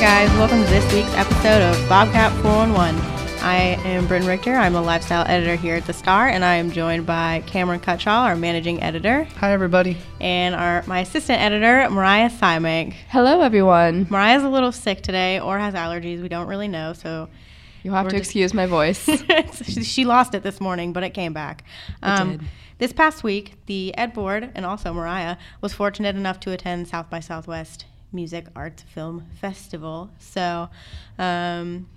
guys. Welcome to this week's episode of Bobcat 411. I am Bryn Richter. I'm a lifestyle editor here at The Star, and I am joined by Cameron Cutshall, our managing editor, Hi, everybody. and our my assistant editor, Mariah Simek. Hello, everyone. Mariah's a little sick today or has allergies. We don't really know, so You'll have We're to excuse my voice. she she lost it this morning, but it came back. Um, did. This past week, the Ed Board and also Mariah was fortunate enough to attend South by Southwest Music Arts Film Festival. So um,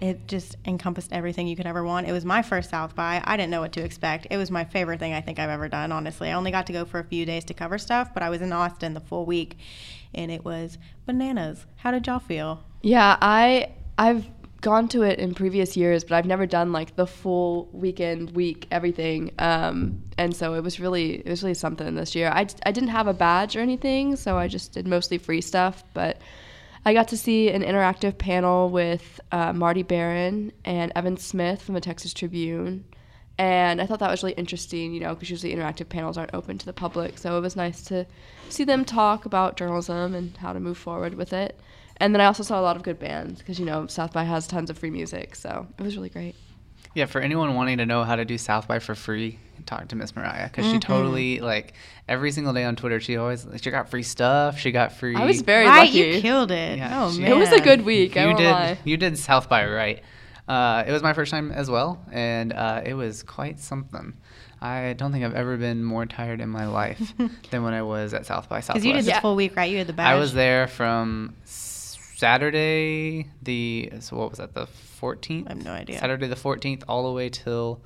it just encompassed everything you could ever want. It was my first South by. I didn't know what to expect. It was my favorite thing I think I've ever done, honestly. I only got to go for a few days to cover stuff, but I was in Austin the full week, and it was bananas. How did y'all feel? yeah, I I've gone to it in previous years, but I've never done like the full weekend, week, everything. Um, and so it was really it was really something this year. I I didn't have a badge or anything, so I just did mostly free stuff, but. I got to see an interactive panel with uh, Marty Baron and Evan Smith from the Texas Tribune. And I thought that was really interesting, you know, because usually interactive panels aren't open to the public. So it was nice to see them talk about journalism and how to move forward with it. And then I also saw a lot of good bands because, you know, South by has tons of free music. So it was really great. Yeah, for anyone wanting to know how to do South by for free, talk to Miss Mariah because she totally like every single day on Twitter. She always she got free stuff. She got free. I was very right, lucky. you killed it. Yeah, oh she- man, it was a good week. I you won't did lie. you did South by right. Uh, it was my first time as well, and uh, it was quite something. I don't think I've ever been more tired in my life than when I was at South by Southwest. Because you did the Yeah. full week, right? You had the badge. I was there from Saturday the so what was that the 14th? I have no idea. Saturday the 14th all the way till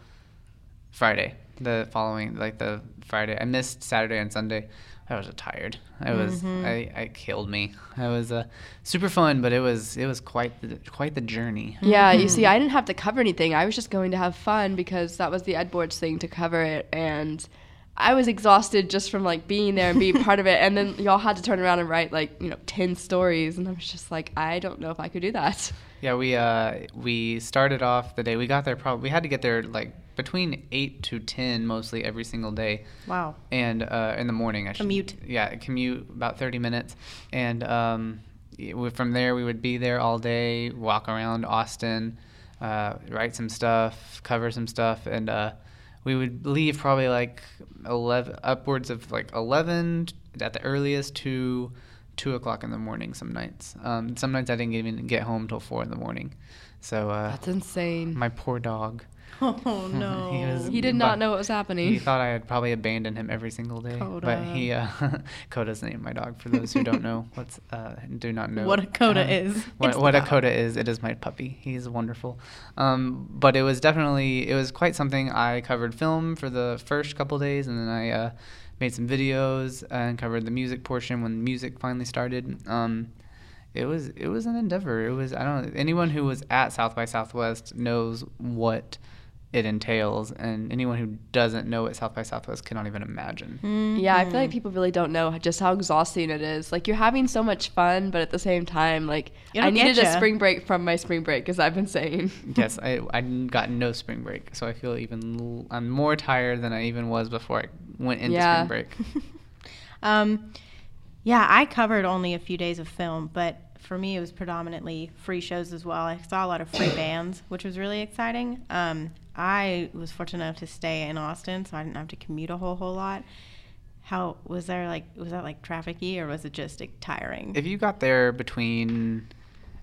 Friday the following like the Friday. I missed Saturday and Sunday. I was tired. I was Mm-hmm. I, I killed me. I was uh, super fun, but it was it was quite the, quite the journey. Yeah, Mm-hmm. you see, I didn't have to cover anything. I was just going to have fun because that was the Ed Board's thing to cover it. And I was exhausted just from like being there and being part of it. And then y'all had to turn around and write like, you know, 10 stories. And I was just like, I don't know if I could do that. Yeah, we uh we started off the day we got there probably we had to get there like between 8 to 10 mostly every single day. Wow. and uh, in the morning. I should, Commute. Yeah, commute about thirty minutes, and um, it from there we would be there all day, walk around Austin, uh, write some stuff, cover some stuff, and uh, we would leave probably like eleven, upwards of like eleven at the earliest to two o'clock in the morning. Some nights, um, I didn't even get home till four in the morning. So uh, That's insane. my poor dog. Oh no. He was- He did not know what was happening. He thought I had probably abandoned him every single day. But he, uh, Coda's name, my dog. For those who don't know, what's uh, do not know What a Coda um, is. What, what a. Coda is. It is my puppy. He's wonderful. Um, but it was definitely it was quite something. I covered film for the first couple days, and then I uh, made some videos and covered the music portion when music finally started. Um, it was it was an endeavor. It was I don't anyone who was at South by Southwest knows what it entails, and anyone who doesn't know what South by Southwest cannot even imagine. Yeah, I feel Mm-hmm. like people really don't know just how exhausting it is. Like you're having so much fun, but at the same time, like It'll I needed get a spring break from my spring break, as I've been saying. yes, I I got no spring break, so I feel even l- I'm more tired than I even was before I went into Yeah. spring break. Um, yeah, I covered only a few days of film, but for me, it was predominantly free shows as well. I saw a lot of free bands, which was really exciting. Um, I was fortunate enough to stay in Austin, so I didn't have to commute a whole whole lot. How was there like was that like trafficy or was it just like, tiring? If you got there between,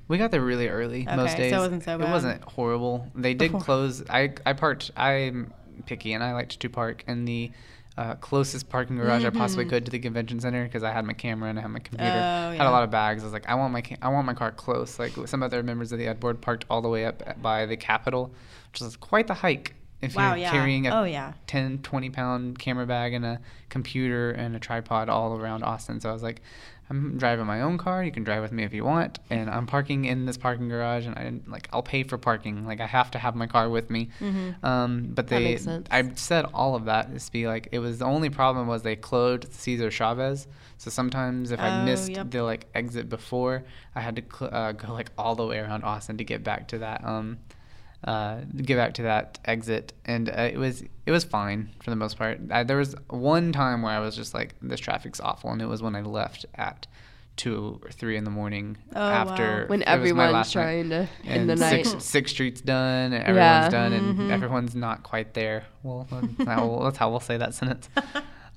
we got there really early most days. so it wasn't so bad. It wasn't horrible. They did close. I I parked. I'm picky and I liked to park in the. Uh, closest parking garage I possibly Mhm. could to the convention center because I had my camera and I had my computer. Oh, yeah. Had a lot of bags. I was like, I want my ca- I want my car close. Like some other members of the ed board parked all the way up at- by the Capitol, which is quite the hike if Wow, you're yeah. carrying a Oh, yeah. 10 20 pound camera bag and a computer and a tripod all around austin so i was like i'm driving my own car. You can drive with me if you want. And i'm parking in this parking garage and i like i'll pay for parking. Like i have to have my car with me. Mhm. um, but they i said all of that is to be like it was the only problem was they closed cesar chavez. So sometimes if i Oh, missed yep. the like exit before i had to cl- uh, go like all the way around austin to get back to that um, uh, get back to that exit, and uh, it was it was fine for the most part. I, there was one time where I was just like, "This traffic's awful," and it was when I left at two or three in the morning Oh, after wow. when it was my everyone's last night. trying to in and the night. Six Street's done, and everyone's Yeah. done, Mhm. and everyone's not quite there. Well, that's how, that's how we'll say that sentence.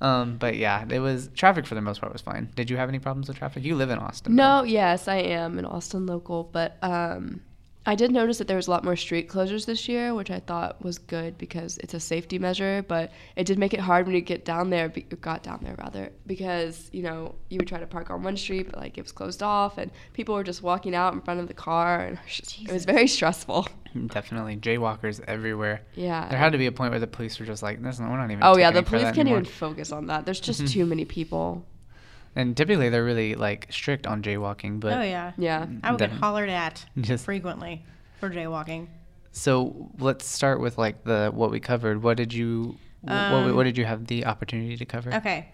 Um, but yeah, it was traffic for the most part was fine. Did you have any problems with traffic? You live in Austin. No, yes, I am an Austin local, but um, I did notice that there was a lot more street closures this year, which I thought was good because it's a safety measure. But it did make it hard when you get down there, got down there rather, because you know you would try to park on one street, but like it was closed off, and people were just walking out in front of the car, and it was, just- it was very stressful. definitely jaywalkers everywhere. Yeah. There had to be a point where the police were just like, "This, we're not even." Oh yeah, the police can't anymore." even focus on that. There's just too many people. And typically, they're really like strict on jaywalking. But oh yeah. Yeah. I would get hollered at Just- frequently for jaywalking. So let's start with like the what we covered. What did you wh- what, Um, what did you have the opportunity to cover? Okay.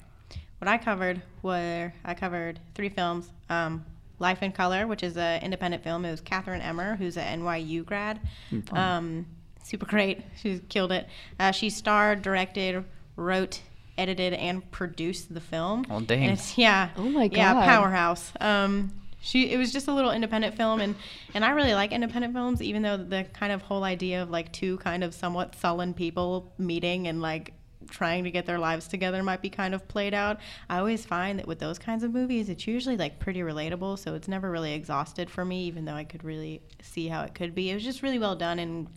What I covered were I covered three films. Um, Life in Color, which is an independent film. It was Katherine Emmer, who's an NYU grad. Mm, fun. Um, super great. She killed it. Uh, she starred, directed, wrote, edited, and produced the film. Well, dang. And it's, yeah. Oh my god. Yeah, powerhouse. Um, she it was just a little independent film, and and I really like independent films, even though the kind of whole idea of like two kind of somewhat sullen people meeting and like trying to get their lives together might be kind of played out. I always find that with those kinds of movies, it's usually like pretty relatable, so it's never really exhausted for me, even though I could really see how it could be. It was just really well done and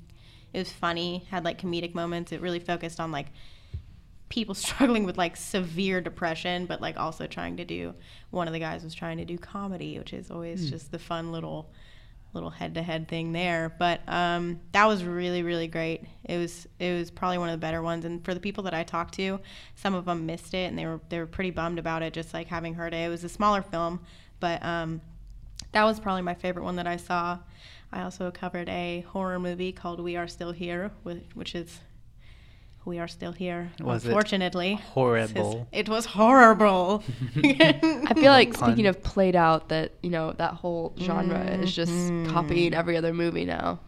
it was funny, had like comedic moments. It really focused on like people struggling with like severe depression, but like also trying to do. One of the guys was trying to do comedy, which is always just the fun little little head to head thing there. But um, that was really really great. It was it was probably one of the better ones. And for the people that I talked to, some of them missed it and they were they were pretty bummed about it. Just like having heard it, it was a smaller film, but um, that was probably my favorite one that I saw. I also covered a horror movie called We Are Still Here, which, which is We Are Still Here. Was it unfortunately, horrible? It was horrible. I feel like Pun. speaking of played out, that you know that whole genre is just Mm-hmm. copying every other movie now.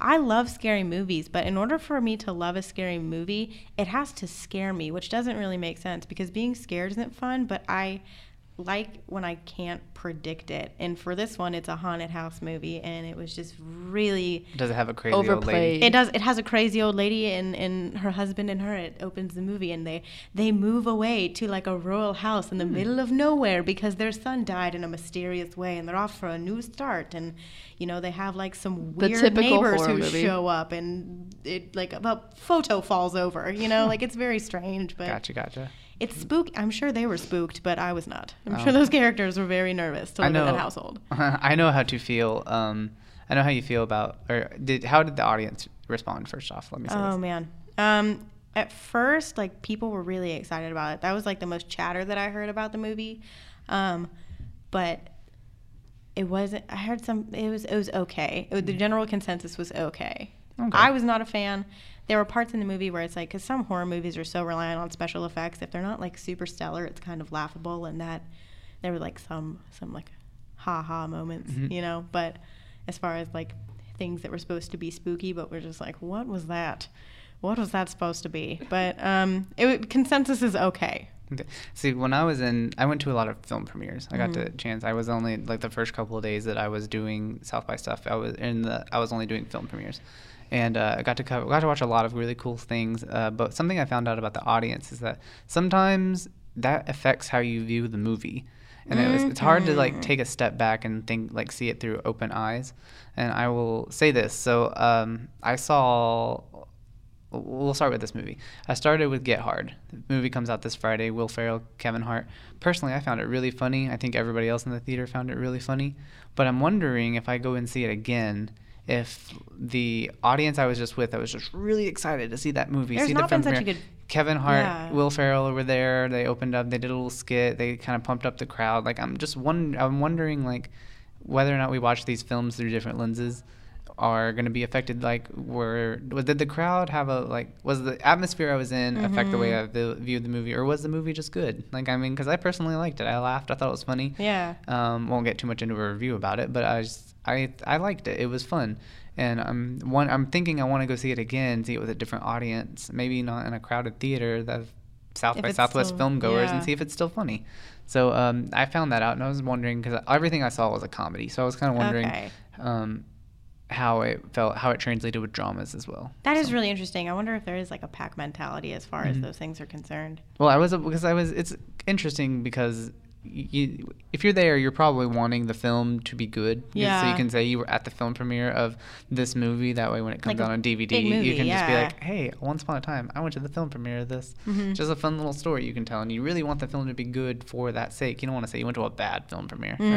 I love scary movies, but in order for me to love a scary movie, it has to scare me, which doesn't really make sense because being scared isn't fun, but I like when I can't predict it. And for this one, it's a haunted house movie and it was just really Does it have a crazy old lady? Overplayed. It does. It has a crazy old lady and, and her husband and her. It opens the movie and they they move away to like a rural house in the hmm. middle of nowhere because their son died in a mysterious way and they're off for a new start and you know they have like some The weird typical neighbors who movie. show up and it like a photo falls over. You know, like it's very strange, but Gotcha, gotcha. It's spook. I'm sure they were spooked, but I was not. I'm Oh. sure those characters were very nervous to I live in that household. I know how to feel. Um, I know how you feel about, or did how did the audience respond? First off, let me say Oh this. man. Um, at first, like people were really excited about it. That was like the most chatter that I heard about the movie. Um, but it wasn't. I heard some. It was. It was okay. It was, the general consensus was okay. Okay. I was not a fan. There were parts in the movie where it's like, because some horror movies are so reliant on special effects. If they're not like super stellar, it's kind of laughable. And that there were like some some like ha ha moments, Mhm. you know. But as far as like things that were supposed to be spooky, but we're just like, what was that? What was that supposed to be? But um, it consensus is okay. Okay. See, when I was in, I went to a lot of film premieres. I got Mm-hmm. the chance. I was only like the first couple of days that I was doing South by stuff. I was in the. I was only doing film premieres, and uh, I got to cover, got to watch a lot of really cool things. Uh, but something I found out about the audience is that sometimes that affects how you view the movie, and it was, it's hard to like Mhm. take a step back and think like see it through open eyes. And I will say this. So um, I saw we'll start with this movie. I started with Get Hard. The movie comes out this Friday. Will Ferrell, Kevin Hart. Personally, I found it really funny. I think everybody else in the theater found it really funny. But I'm wondering if I go and see it again, if the audience I was just with, I was just really excited to see that movie. There's see not the been such a good- Kevin Hart, Yeah. Will Ferrell were there. They opened up. They did a little skit. They kind of pumped up the crowd. Like I'm just one. I'm wondering like whether or not we watch these films through different lenses are going to be affected like were did the crowd have a like was the atmosphere i was in affect the way i vi- viewed the movie or was the movie just good like i mean because i personally liked it i laughed i thought it was funny Yeah. um, won't get too much into a review about it but i just i i liked it it was fun and i'm one i'm thinking i want to go see it again see it with a different audience maybe not in a crowded theater that South by Southwest still- film goers yeah. and see if it's still funny. So um, I found that out, and I was wondering because everything I saw was a comedy. So I was kind of wondering Okay. um, how it felt, how it translated with dramas as well. That is So- really interesting. I wonder if there is like a pack mentality as far Mhm. as those things are concerned. Well, I was because I was. It's interesting because you, if you're there, you're probably wanting the film to be good. So you can say you were at the film premiere of this movie. That way, when it comes Like out on DVD, movie, you can just be like, "Hey, once upon a time, I went to the film premiere of this." Mhm. Just a fun little story you can tell, and you really want the film to be good for that sake. You don't want to say you went to a bad film premiere, Mhm.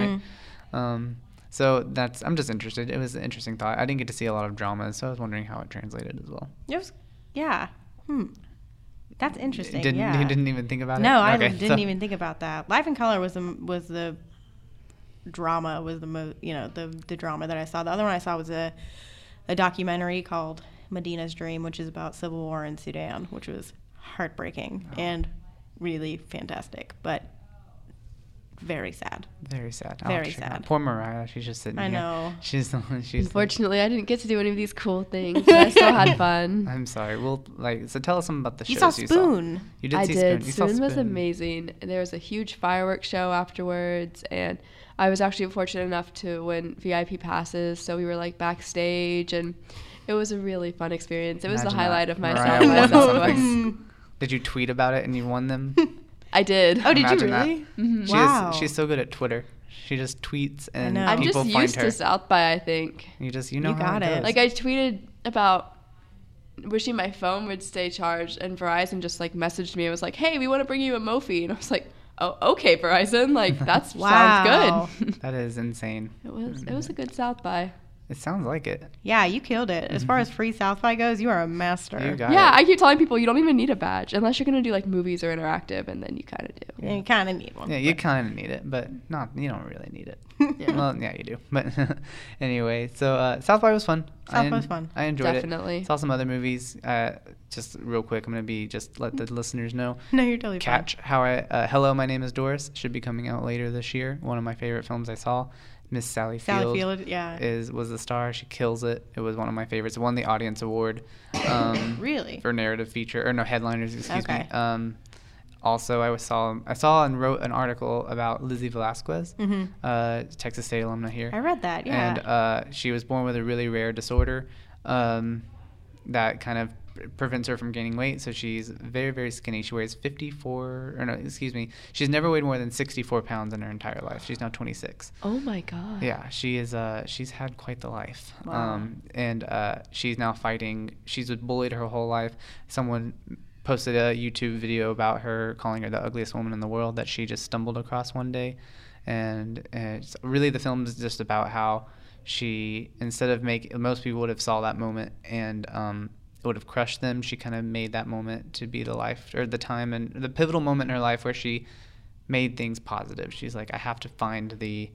right? Um, so that's. I'm just interested. It was an interesting thought. I didn't get to see a lot of dramas, so I was wondering how it translated as well. It was, yeah. Hmm. That's interesting. Didn't yeah. you didn't even think about it? No, I Okay, didn't so- even think about that. Life in Color was the was the drama was the mo you know the the drama that I saw. The other one I saw was a a documentary called Madina's Dream, which is about civil war in Sudan, which was heartbreaking Oh. and really fantastic, but very sad. Very sad. Oh, very check sad. Poor Mariah. She's just sitting here. I here. know. She's she's. Unfortunately, I didn't get to do any of these cool things, but I still had fun. I'm sorry. Well, like, so tell us something about the You shows saw you Spoon. saw. You did I see did. Spoon. You saw Spoon was Spoon. amazing. There was a huge fireworks show afterwards, and I was actually fortunate enough to win VIP passes. So we were like backstage, and it was a really fun experience. It was Imagine the highlight that. of my Mariah South won by something. Southwest. Did you tweet about it and you won them? I did. Oh, did you Imagine that. really? Mhm. She Wow. is, she's so good at Twitter. She just tweets and know. I'm just find used her. to South by. I think. You just you know You how got it. it. goes. Like I tweeted about wishing my phone would stay charged, and Verizon just like messaged me and was like, "Hey, we want to bring you a Mophie," and I was like, "Oh, okay, Verizon. Like that's Wow. sounds good." that is insane. it was it was a good South by. It sounds like it. Yeah, you killed it. As far as free South by goes, you are a master. You got yeah, it. I keep telling people you don't even need a badge unless you're gonna do like movies or interactive, and then you kind of do. And you kind of need one. Yeah, you kind of need it, but not. You don't really need it. Yeah. Well, yeah, you do. But anyway, so uh, South by was fun. South by was fun. I enjoyed Definitely. it. Saw some other movies. Uh, just real quick, I'm gonna be just let the listeners know. No, you're totally fine. Catch how I. Uh, Hello, my name is Doris. Should be coming out later this year. One of my favorite films I saw. Miss Sally Field. Sally Field, yeah. Is was the star. She kills it. It was one of my favorites. It won the audience award. Um, Really? For narrative feature or no headliners, excuse Okay. me. Um, also, I was saw I saw and wrote an article about Lizzie Velasquez, Mhm. uh, Texas State alumna here. I read that, yeah. And uh, she was born with a really rare disorder um, that kind of prevents her from gaining weight. So she's very, very skinny. She weighs 54, or no, excuse me. She's never weighed more than 64 pounds in her entire life. She's now 26. Oh my god. Yeah, she is. Uh, she's had quite the life. Wow. Um, and uh, she's now fighting. She's been bullied her whole life. Someone posted a YouTube video about her calling her the ugliest woman in the world that she just stumbled across one day, and, and it's really the film is just about how she instead of make most people would have saw that moment and um, it would have crushed them. She kind of made that moment to be the life or the time and the pivotal moment in her life where she made things positive. She's like, I have to find the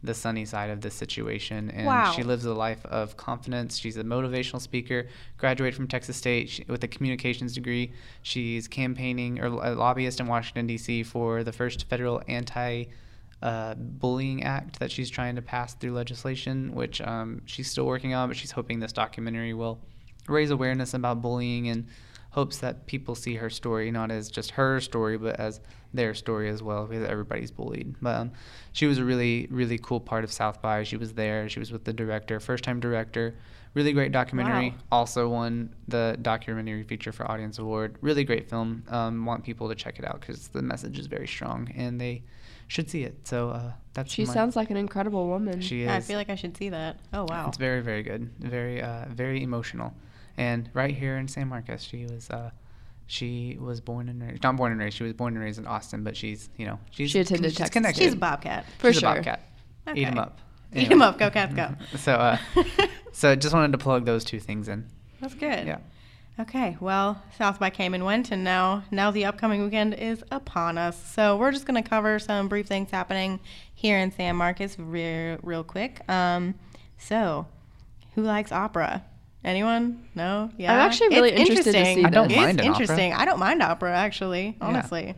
the sunny side of this situation, and Wow. she lives a life of confidence. She's a motivational speaker. Graduated from Texas State she, with a communications degree. She's campaigning or a lobbyist in Washington D.C. for the first federal anti. Uh, bullying act that she's trying to pass through legislation, which um, she's still working on, but she's hoping this documentary will raise awareness about bullying and hopes that people see her story not as just her story, but as their story as well, because everybody's bullied. But um, she was a really, really cool part of South by. She was there. She was with the director, first time director. Really great documentary. Wow. Also won the documentary feature for Audience Award. Really great film. Um, want people to check it out because the message is very strong and they should see it. So uh, that's She my- sounds like an incredible woman. She is. Yeah, I feel like I should see that. Oh wow. It's very, very good. Very, uh, very emotional. And right here in San Marcos, she was, uh, she was born and raised, not born and raised. She was born and raised in Austin, but she's, you know, she's She attended she's Texas connected. She's a bobcat. For she's sure. a bobcat. Eat 'em Okay. up. Eat 'em up. Go Cats, go. so, uh, so I just wanted to plug those two things in. That's good. Yeah. Okay, well, South by came and went, and now now the upcoming weekend is upon us. So we're just going to cover some brief things happening here in San Marcos real, real quick. Um, so, who likes opera? Anyone? No? Yeah. I'm actually really It's interested to interesting. see I don't It's mind an opera. interesting. I don't mind opera actually, honestly.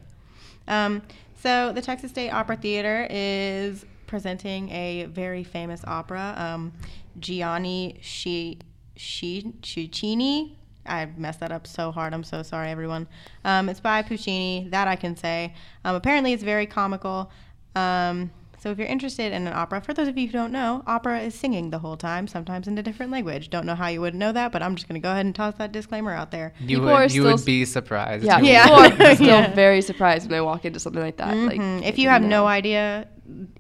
Um, so the Texas State Opera Theater is presenting a very famous opera, um, Gianni Sci- Sci- Sciccini. I messed that up so hard. I'm so sorry, everyone. Um, it's by Puccini. That I can say. Um, apparently, it's very comical. Um, so if you're interested in an opera, for those of you who don't know, opera is singing the whole time, sometimes in a different language. Don't know how you would know that, but I'm just going to go ahead and toss that disclaimer out there. You People are would you still would be surprised. Yeah, You Yeah. would. people are still Yeah. very surprised when they walk into something like that. Like, Mhm. they if you didn't have no idea,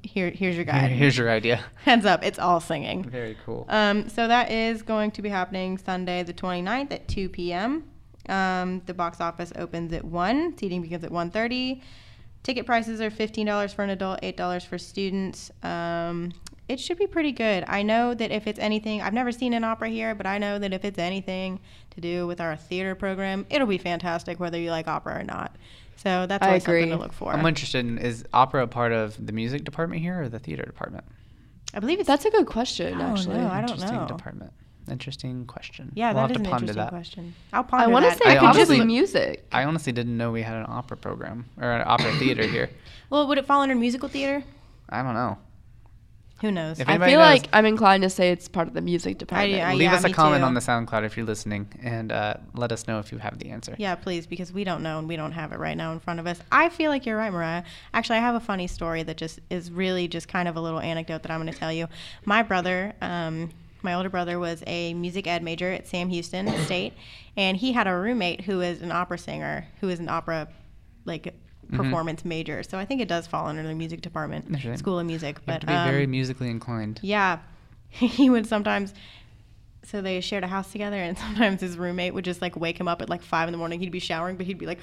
here here's your Here- guide. here's your idea. Heads up, it's all singing. Very cool. Um, so that is going to be happening Sunday the 29th at 2 p.m. Um, the box office opens at 1. Seating begins at 1.30. Ticket prices are $15 for an adult, $8 for students. Um, it should be pretty good. I know that if it's anything, I've never seen an opera here, but I know that if it's anything to do with our theater program, it'll be fantastic whether you like opera or not. So that's I always something to look for. I'm interested in is opera part of the music department here or the theater department? I believe it's That's a good question, actually. no, I don't interesting know. department. Interesting question. yeah, we'll that is have an to ponder interesting that. question. I'll I want to say I probably honestly- music. I honestly didn't know we had an opera program or an opera theater here. Well, would it fall under musical theater? I don't know. Who knows? If I feel knows- like I'm inclined to say it's part of the music department. I- Leave yeah, us a comment too. on the SoundCloud if you're listening, and uh, let us know if you have the answer. yeah, please, because we don't know and we don't have it right now in front of us. I feel like you're right, Mariah. Actually, I have a funny story that just is really just kind of a little anecdote that I'm going to tell you. My brother, um, my older brother, was a music ed major at Sam Houston State, and he had a roommate who is an opera singer, who is an opera like Mm-hmm. performance major. So I think it does fall under the music department, Interesting. School of Music. You But be very um, musically inclined. Yeah. He would sometimes so they shared a house together and sometimes his roommate would just like wake him up at like five in the morning. He'd be showering, but he'd be like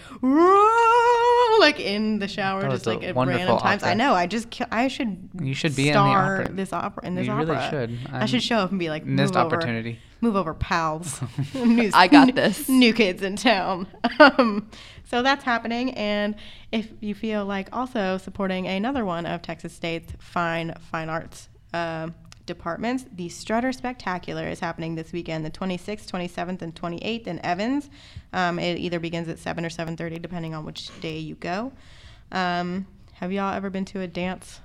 like in the shower, That just like at wonderful random times. I know. I just I should You should be in the opera. this opera in this You opera. really should. I I'm- should show up and be like Missed move over, opportunity. move over, pals. new, I got this. New kids in town. Um, so that's happening. And if you feel like also supporting another one of Texas State's fine fine arts um departments, the Strutter Spectacular is happening this weekend, the 26th, 27th, and 28th in Evans. Um, it either begins at 7 or 7:30, depending on which day you go. Um, have y'all ever been to a dance,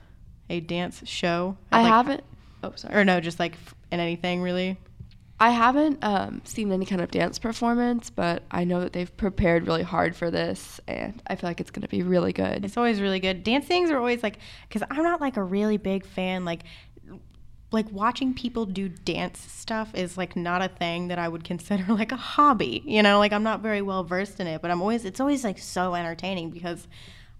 a dance show? I Like- haven't. Oh, sorry. Or no, just like in anything really. I haven't um, seen any kind of dance performance, but I know that they've prepared really hard for this, and I feel like it's going to be really good. It's always really good. Dance things are always like, because I'm not like a really big fan. Like, like watching people do dance stuff is like not a thing that I would consider like a hobby. You know, like I'm not very well versed in it, but I'm always it's always like so entertaining because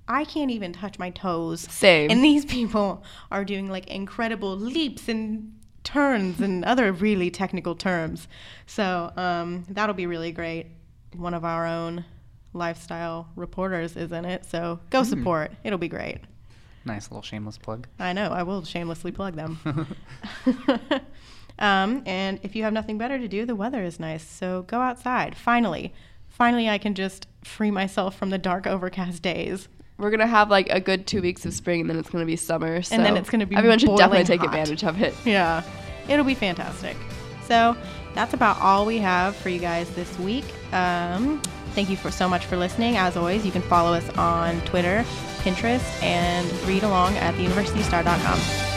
I can't even touch my toes. Same. And these people are doing like incredible leaps and turns and other really technical terms. So um, that'll be really great. One of our own lifestyle reporters is in it, so go support. It'll be great. Nice little shameless plug. I know. I will shamelessly plug them. um, and if you have nothing better to do, the weather is nice. So go outside. Finally, finally, I can just free myself from the dark, overcast days. We're going to have like a good two weeks of spring, and then it's going to be summer. So And then it's gonna be everyone should definitely take hot. advantage of it. Yeah, it'll be fantastic. So that's about all we have for you guys this week. Um, thank you for so much for listening. As always, you can follow us on Twitter, Pinterest, and read along at theuniversitystar.com.